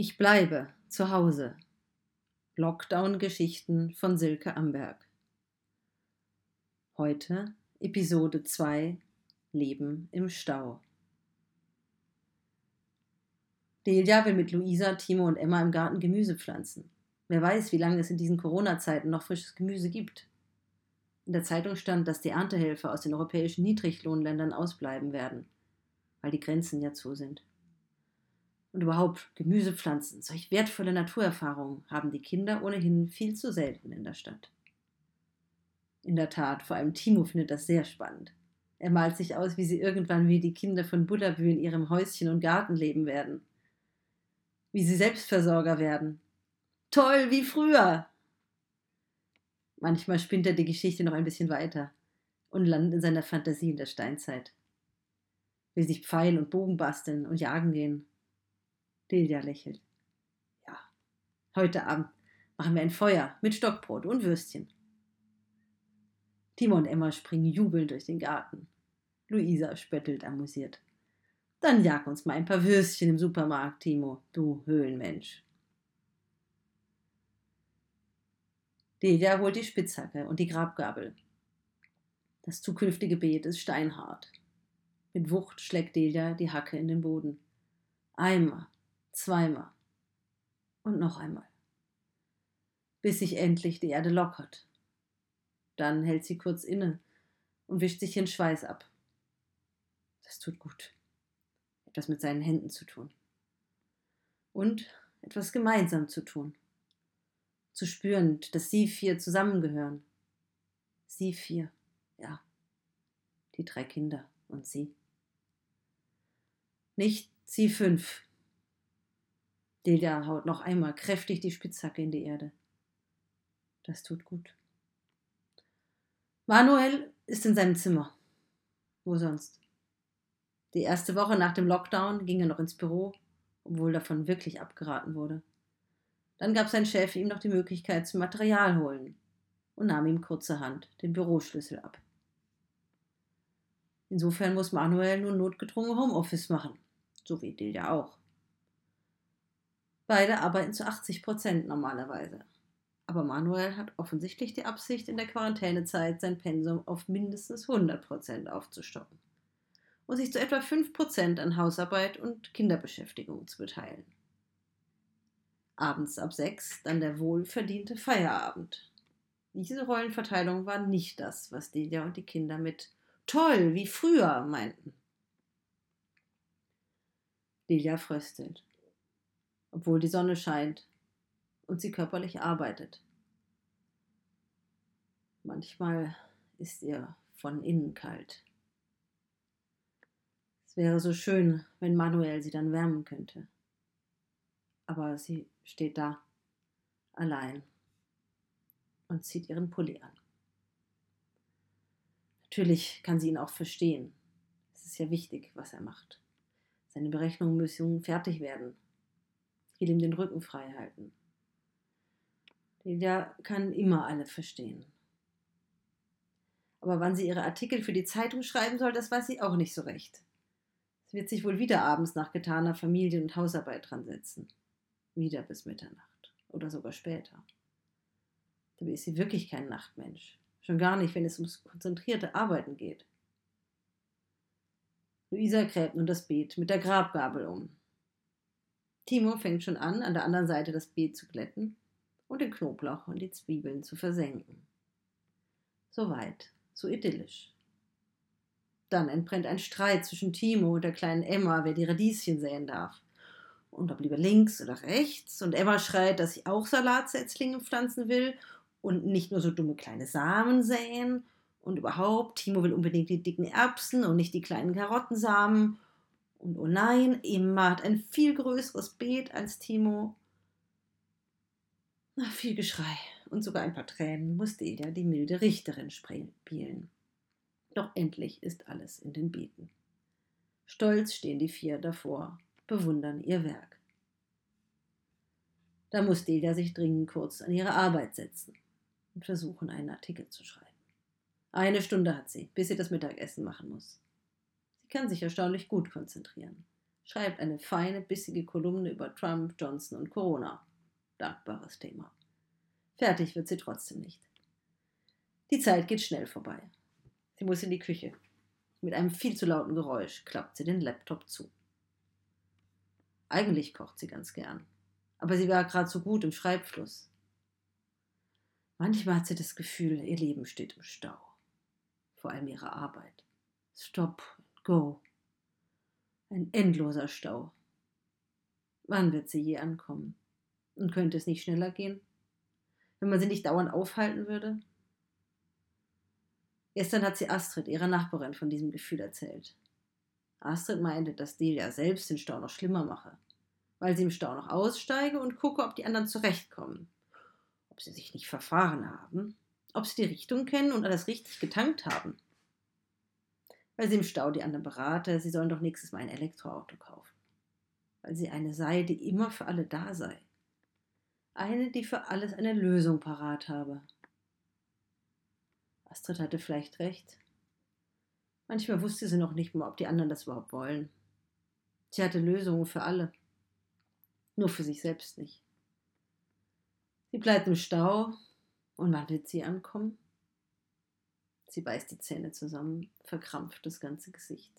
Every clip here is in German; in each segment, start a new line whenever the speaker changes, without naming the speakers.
Ich bleibe zu Hause. Lockdown-Geschichten von Silke Amberg. Heute Episode 2 Leben im Stau. Delia will mit Luisa, Timo und Emma im Garten Gemüse pflanzen. Wer weiß, wie lange es in diesen Corona-Zeiten noch frisches Gemüse gibt. In der Zeitung stand, dass die Erntehelfer aus den europäischen Niedriglohnländern ausbleiben werden, weil die Grenzen ja zu sind und überhaupt Gemüsepflanzen, solch wertvolle Naturerfahrungen haben die Kinder ohnehin viel zu selten in der Stadt. In der Tat, vor allem Timo findet das sehr spannend. Er malt sich aus, wie sie irgendwann wie die Kinder von Buddhabü in ihrem Häuschen und Garten leben werden. Wie sie Selbstversorger werden. Toll, wie früher! Manchmal spinnt er die Geschichte noch ein bisschen weiter und landet in seiner Fantasie in der Steinzeit. Will sich Pfeil und Bogen basteln und jagen gehen Delia lächelt. Ja, heute Abend machen wir ein Feuer mit Stockbrot und Würstchen. Timo und Emma springen jubelnd durch den Garten. Luisa spöttelt amüsiert. Dann jag uns mal ein paar Würstchen im Supermarkt, Timo, du Höhlenmensch. Delia holt die Spitzhacke und die Grabgabel. Das zukünftige Beet ist steinhart. Mit Wucht schlägt Delia die Hacke in den Boden. Einmal, zweimal und noch einmal, bis sich endlich die Erde lockert. Dann hält sie kurz inne und wischt sich den Schweiß ab. Das tut gut. Etwas mit seinen Händen zu tun. Und etwas gemeinsam zu tun. Zu spüren, dass sie vier zusammengehören. Sie vier, ja. Die drei Kinder und sie. Nicht sie fünf, Delia haut noch einmal kräftig die Spitzhacke in die Erde. Das tut gut. Manuel ist in seinem Zimmer. Wo sonst? Die erste Woche nach dem Lockdown ging er noch ins Büro, obwohl davon wirklich abgeraten wurde. Dann gab sein Chef ihm noch die Möglichkeit zum Material holen und nahm ihm kurzerhand den Büroschlüssel ab. Insofern muss Manuel nun notgedrungen Homeoffice machen, so wie Delia auch. Beide arbeiten zu 80 Prozent normalerweise. Aber Manuel hat offensichtlich die Absicht, in der Quarantänezeit sein Pensum auf mindestens 100 Prozent aufzustocken und sich zu etwa 5 Prozent an Hausarbeit und Kinderbeschäftigung zu beteiligen. Abends ab 6 dann der wohlverdiente Feierabend. Diese Rollenverteilung war nicht das, was Delia und die Kinder mit toll wie früher meinten. Delia fröstelt obwohl die Sonne scheint und sie körperlich arbeitet. Manchmal ist ihr von innen kalt. Es wäre so schön, wenn Manuel sie dann wärmen könnte. Aber sie steht da, allein, und zieht ihren Pulli an. Natürlich kann sie ihn auch verstehen. Es ist ja wichtig, was er macht. Seine Berechnungen müssen fertig werden will ihm den Rücken frei halten. Der kann immer alle verstehen. Aber wann sie ihre Artikel für die Zeitung schreiben soll, das weiß sie auch nicht so recht. Sie wird sich wohl wieder abends nach getaner Familien- und Hausarbeit dran setzen. Wieder bis Mitternacht oder sogar später. Dabei ist sie wirklich kein Nachtmensch. Schon gar nicht, wenn es ums konzentrierte Arbeiten geht. Luisa gräbt nun das Beet mit der Grabgabel um. Timo fängt schon an, an der anderen Seite das Beet zu glätten und den Knoblauch und die Zwiebeln zu versenken. Soweit, so idyllisch. Dann entbrennt ein Streit zwischen Timo und der kleinen Emma, wer die Radieschen säen darf. Und ob lieber links oder rechts. Und Emma schreit, dass sie auch Salatsetzlinge pflanzen will und nicht nur so dumme kleine Samen säen. Und überhaupt, Timo will unbedingt die dicken Erbsen und nicht die kleinen Karottensamen. Und oh nein, Emma hat ein viel größeres Beet als Timo. Nach viel Geschrei und sogar ein paar Tränen musste Ida die milde Richterin spielen. Doch endlich ist alles in den Beeten. Stolz stehen die vier davor, bewundern ihr Werk. Da muss Delia sich dringend kurz an ihre Arbeit setzen und versuchen, einen Artikel zu schreiben. Eine Stunde hat sie, bis sie das Mittagessen machen muss. Kann sich erstaunlich gut konzentrieren. schreibt eine feine, bissige Kolumne über Trump, Johnson und Corona. Dankbares Thema. Fertig wird sie trotzdem nicht. Die Zeit geht schnell vorbei. Sie muss in die Küche. Mit einem viel zu lauten Geräusch klappt sie den Laptop zu. Eigentlich kocht sie ganz gern, aber sie war gerade so gut im Schreibfluss. Manchmal hat sie das Gefühl, ihr Leben steht im Stau. Vor allem ihre Arbeit. Stop, go. Ein endloser Stau. Wann wird sie je ankommen? Und könnte es nicht schneller gehen? Wenn man sie nicht dauernd aufhalten würde? Gestern hat sie Astrid, ihrer Nachbarin, von diesem Gefühl erzählt. Astrid meinte, dass Delia selbst den Stau noch schlimmer mache, weil sie im Stau noch aussteige und gucke, ob die anderen zurechtkommen, ob sie sich nicht verfahren haben, ob sie die Richtung kennen und alles richtig getankt haben. Weil sie im Stau die anderen berate, sie sollen doch nächstes Mal ein Elektroauto kaufen. Weil sie eine sei, die immer für alle da sei. Eine, die für alles eine Lösung parat habe. Astrid hatte vielleicht recht. Manchmal wusste sie noch nicht mal, ob die anderen das überhaupt wollen. Sie hatte Lösungen für alle, nur für sich selbst nicht. Sie bleibt im Stau und wann wird sie ankommen? Sie beißt die Zähne zusammen, verkrampft das ganze Gesicht.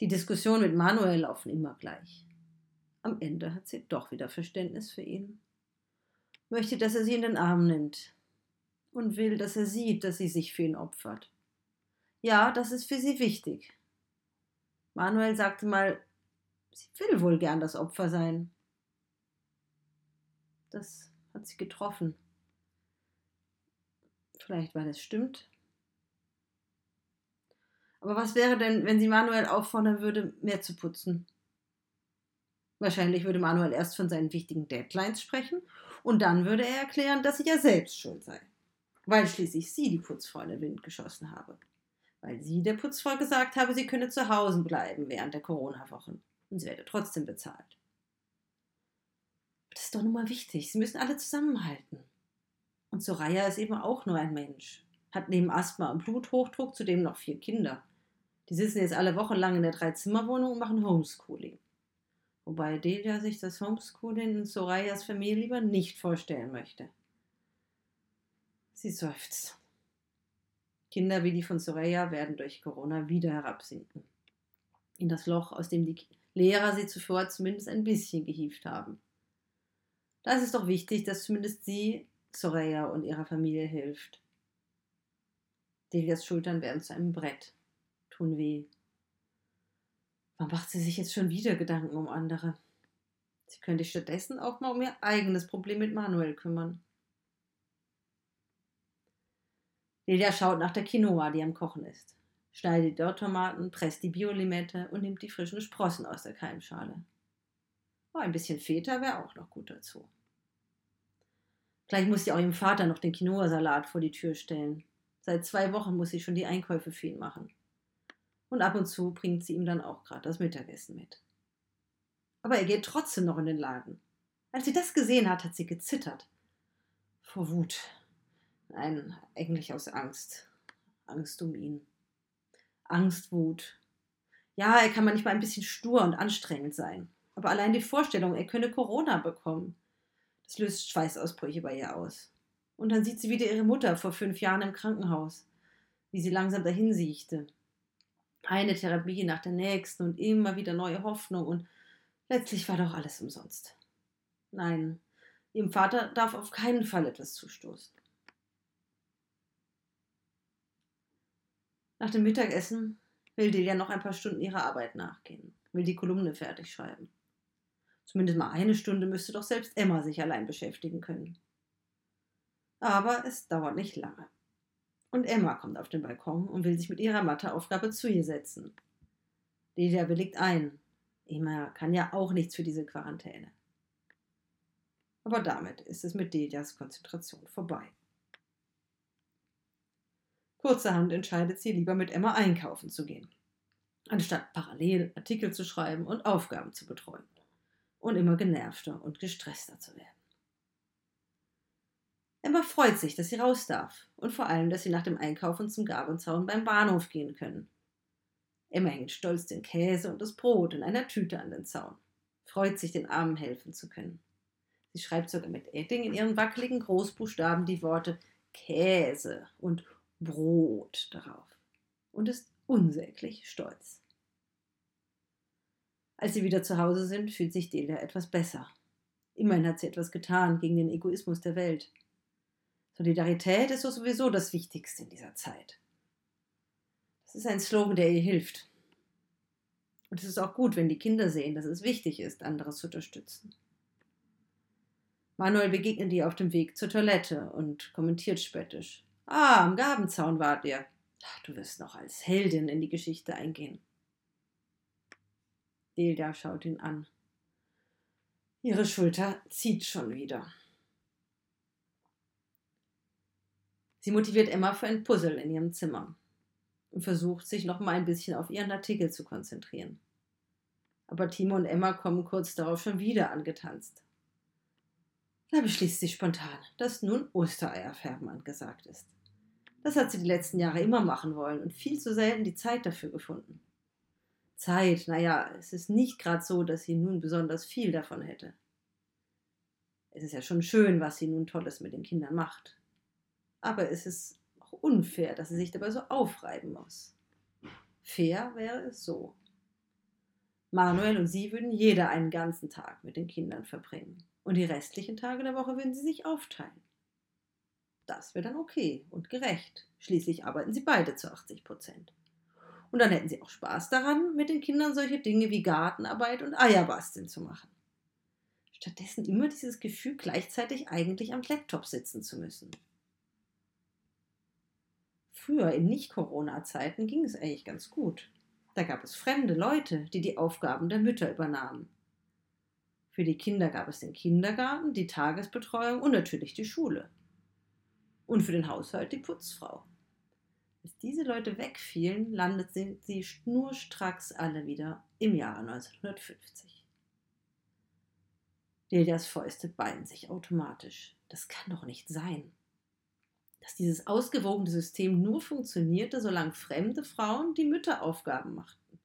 Die Diskussionen mit Manuel laufen immer gleich. Am Ende hat sie doch wieder Verständnis für ihn. Möchte, dass er sie in den Arm nimmt, und will, dass er sieht, dass sie sich für ihn opfert. Ja, das ist für sie wichtig. Manuel sagte mal, sie will wohl gern das Opfer sein. Das hat sie getroffen. Vielleicht, weil es stimmt. Aber was wäre denn, wenn sie Manuel auffordern würde, mehr zu putzen? Wahrscheinlich würde Manuel erst von seinen wichtigen Deadlines sprechen und dann würde er erklären, dass sie ja selbst schuld sei weil schließlich sie die Putzfrau in den Wind geschossen habe. Weil sie der Putzfrau gesagt habe, sie könne zu Hause bleiben während der Corona-Wochen und sie werde trotzdem bezahlt. Das ist doch nun mal wichtig. Sie müssen alle zusammenhalten. Und Soraya ist eben auch nur ein Mensch. Hat neben Asthma und Bluthochdruck zudem noch vier Kinder. Die sitzen jetzt alle Wochen lang in der Dreizimmerwohnung und machen Homeschooling. Wobei Delia sich das Homeschooling in Sorayas Familie lieber nicht vorstellen möchte. Sie seufzt. Kinder wie die von Soraya werden durch Corona wieder herabsinken. In das Loch, aus dem die Lehrer sie zuvor zumindest ein bisschen gehievt haben. Da ist es doch wichtig, dass zumindest sie Soraya und ihrer Familie hilft. Delias Schultern werden zu einem Brett, tun weh. Warum macht sie sich jetzt schon wieder Gedanken um andere? Sie könnte stattdessen auch mal um ihr eigenes Problem mit Manuel kümmern. Lilia schaut nach der Quinoa, die am Kochen ist, schneidet die Dörrtomaten, presst die Biolimette und nimmt die frischen Sprossen aus der Keimschale. Oh, ein bisschen Feta wäre auch noch gut dazu. Gleich muss sie auch ihrem Vater noch den Quinoa-Salat vor die Tür stellen. Seit zwei Wochen muss sie schon die Einkäufe für ihn machen. Und ab und zu bringt sie ihm dann auch gerade das Mittagessen mit. Aber er geht trotzdem noch in den Laden. Als sie das gesehen hat, hat sie gezittert. Vor Wut. Nein, eigentlich aus Angst. Angst um ihn. Angst, Wut. Ja, er kann manchmal ein bisschen stur und anstrengend sein. Aber allein die Vorstellung, er könne Corona bekommen, das löst Schweißausbrüche bei ihr aus. Und dann sieht sie wieder ihre Mutter vor fünf Jahren im Krankenhaus, wie sie langsam dahin siechte. Eine Therapie nach der nächsten und immer wieder neue Hoffnung und letztlich war doch alles umsonst. Nein, ihrem Vater darf auf keinen Fall etwas zustoßen. Nach dem Mittagessen will Delia noch ein paar Stunden ihrer Arbeit nachgehen, will die Kolumne fertig schreiben. Zumindest mal eine Stunde müsste doch selbst Emma sich allein beschäftigen können. Aber es dauert nicht lange. Und Emma kommt auf den Balkon und will sich mit ihrer Matheaufgabe zu ihr setzen. Delia willigt ein. Emma kann ja auch nichts für diese Quarantäne. Aber damit ist es mit Delias Konzentration vorbei. Kurzerhand entscheidet sie, lieber mit Emma einkaufen zu gehen, anstatt parallel Artikel zu schreiben und Aufgaben zu betreuen und immer genervter und gestresster zu werden. Emma freut sich, dass sie raus darf und vor allem, dass sie nach dem Einkaufen zum Gabenzaun beim Bahnhof gehen können. Emma hängt stolz den Käse und das Brot in einer Tüte an den Zaun, freut sich, den Armen helfen zu können. Sie schreibt sogar mit Edding in ihren wackeligen Großbuchstaben die Worte Käse und Brot darauf und ist unsäglich stolz. Als sie wieder zu Hause sind, fühlt sich Delia etwas besser. Immerhin hat sie etwas getan gegen den Egoismus der Welt. Solidarität ist so sowieso das Wichtigste in dieser Zeit. Das ist ein Slogan, der ihr hilft. Und es ist auch gut, wenn die Kinder sehen, dass es wichtig ist, andere zu unterstützen. Manuel begegnet ihr auf dem Weg zur Toilette und kommentiert spöttisch. Ah, am Gabenzaun wart ihr. Ach, du wirst noch als Heldin in die Geschichte eingehen. Delia schaut ihn an. Ihre Schulter zieht schon wieder. Sie motiviert Emma für ein Puzzle in ihrem Zimmer und versucht sich noch mal ein bisschen auf ihren Artikel zu konzentrieren. Aber Timo und Emma kommen kurz darauf schon wieder angetanzt. Da beschließt sie spontan, dass nun Ostereierfärben angesagt ist. Das hat sie die letzten Jahre immer machen wollen und viel zu selten die Zeit dafür gefunden. Zeit, naja, es ist nicht gerade so, dass sie nun besonders viel davon hätte. Es ist ja schon schön, was sie nun Tolles mit den Kindern macht. Aber es ist auch unfair, dass sie sich dabei so aufreiben muss. Fair wäre es so. Manuel und sie würden jeder einen ganzen Tag mit den Kindern verbringen und die restlichen Tage der Woche würden sie sich aufteilen. Das wäre dann okay und gerecht. Schließlich arbeiten sie beide zu 80 Prozent. Und dann hätten sie auch Spaß daran, mit den Kindern solche Dinge wie Gartenarbeit und Eierbasteln zu machen. Stattdessen immer dieses Gefühl, gleichzeitig eigentlich am Laptop sitzen zu müssen. Früher, in Nicht-Corona-Zeiten, ging es eigentlich ganz gut. Da gab es fremde Leute, die die Aufgaben der Mütter übernahmen. Für die Kinder gab es den Kindergarten, die Tagesbetreuung und natürlich die Schule. Und für den Haushalt die Putzfrau. Als diese Leute wegfielen, landeten sie schnurstracks alle wieder im Jahre 1950. Lilias Fäuste ballen sich automatisch. Das kann doch nicht sein. Dass dieses ausgewogene System nur funktionierte, solange fremde Frauen die Mütteraufgaben machten.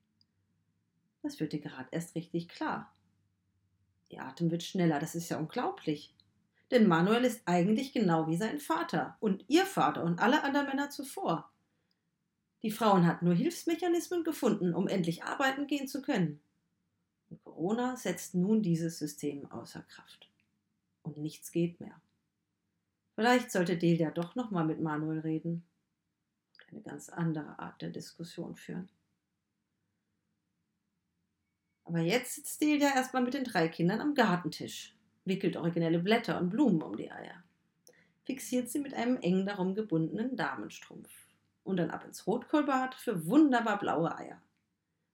Das wird dir gerade erst richtig klar. Ihr Atem wird schneller, das ist ja unglaublich. Denn Manuel ist eigentlich genau wie sein Vater und ihr Vater und alle anderen Männer zuvor. Die Frauen hatten nur Hilfsmechanismen gefunden, um endlich arbeiten gehen zu können. Und Corona setzt nun dieses System außer Kraft. Und nichts geht mehr. Vielleicht sollte Delia doch nochmal mit Manuel reden eine ganz andere Art der Diskussion führen. Aber jetzt sitzt Delia erstmal mit den drei Kindern am Gartentisch, wickelt originelle Blätter und Blumen um die Eier, fixiert sie mit einem eng darum gebundenen Damenstrumpf und dann ab ins Rotkohlbad für wunderbar blaue Eier.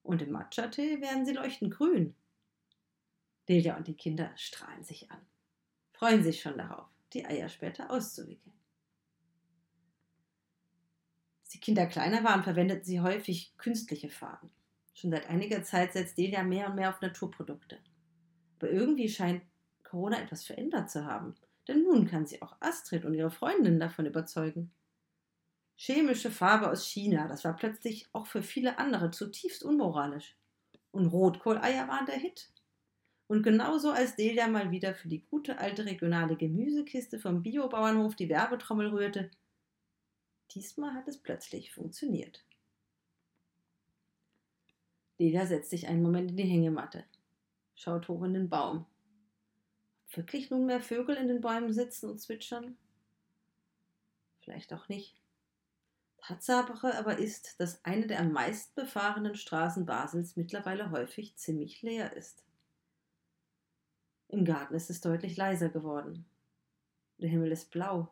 Und im Matcha-Tee werden sie leuchtend grün. Delia und die Kinder strahlen sich an, freuen sich schon darauf, die Eier später auszuwickeln. Als die Kinder kleiner waren, verwendeten sie häufig künstliche Farben. Schon seit einiger Zeit setzt Delia mehr und mehr auf Naturprodukte. Aber irgendwie scheint Corona etwas verändert zu haben, denn nun kann sie auch Astrid und ihre Freundinnen davon überzeugen. Chemische Farbe aus China, das war plötzlich auch für viele andere zutiefst unmoralisch. Und Rotkohleier waren der Hit. Und genauso als Delia mal wieder für die gute alte regionale Gemüsekiste vom Biobauernhof die Werbetrommel rührte, diesmal hat es plötzlich funktioniert. Delia setzt sich einen Moment in die Hängematte, schaut hoch in den Baum. Wirklich nunmehr Vögel in den Bäumen sitzen und zwitschern? Vielleicht auch nicht. Tatsache aber ist, dass eine der am meisten befahrenen Straßen Basels mittlerweile häufig ziemlich leer ist. Im Garten ist es deutlich leiser geworden. Der Himmel ist blau,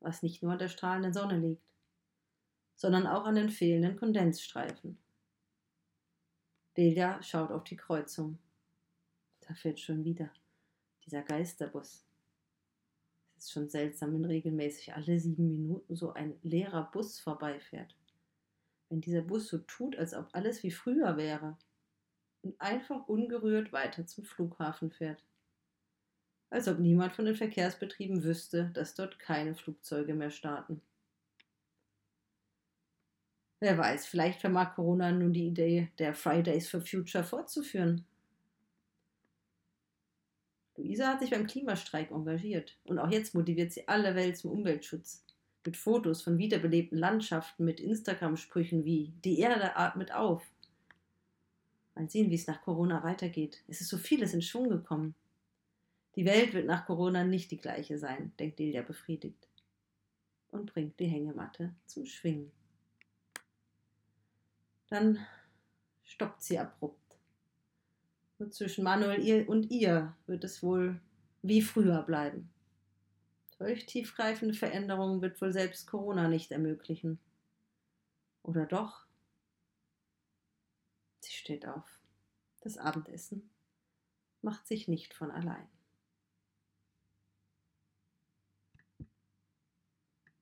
was nicht nur an der strahlenden Sonne liegt, sondern auch an den fehlenden Kondensstreifen. Delia schaut auf die Kreuzung. Da fährt schon wieder dieser Geisterbus. Ist schon seltsam, wenn regelmäßig alle sieben Minuten so ein leerer Bus vorbeifährt. Wenn dieser Bus so tut, als ob alles wie früher wäre und einfach ungerührt weiter zum Flughafen fährt. Als ob niemand von den Verkehrsbetrieben wüsste, dass dort keine Flugzeuge mehr starten. Wer weiß, vielleicht vermag Corona nun die Idee der Fridays for Future fortzuführen. Luisa hat sich beim Klimastreik engagiert und auch jetzt motiviert sie alle Welt zum Umweltschutz. Mit Fotos von wiederbelebten Landschaften, mit Instagram-Sprüchen wie Die Erde atmet auf. Mal sehen, wie es nach Corona weitergeht. Es ist so vieles in Schwung gekommen. Die Welt wird nach Corona nicht die gleiche sein, denkt Delia befriedigt und bringt die Hängematte zum Schwingen. Dann stoppt sie abrupt. Und zwischen Manuel und ihr wird es wohl wie früher bleiben. Solch tiefgreifende Veränderungen wird wohl selbst Corona nicht ermöglichen. Oder doch? Sie steht auf. Das Abendessen macht sich nicht von allein.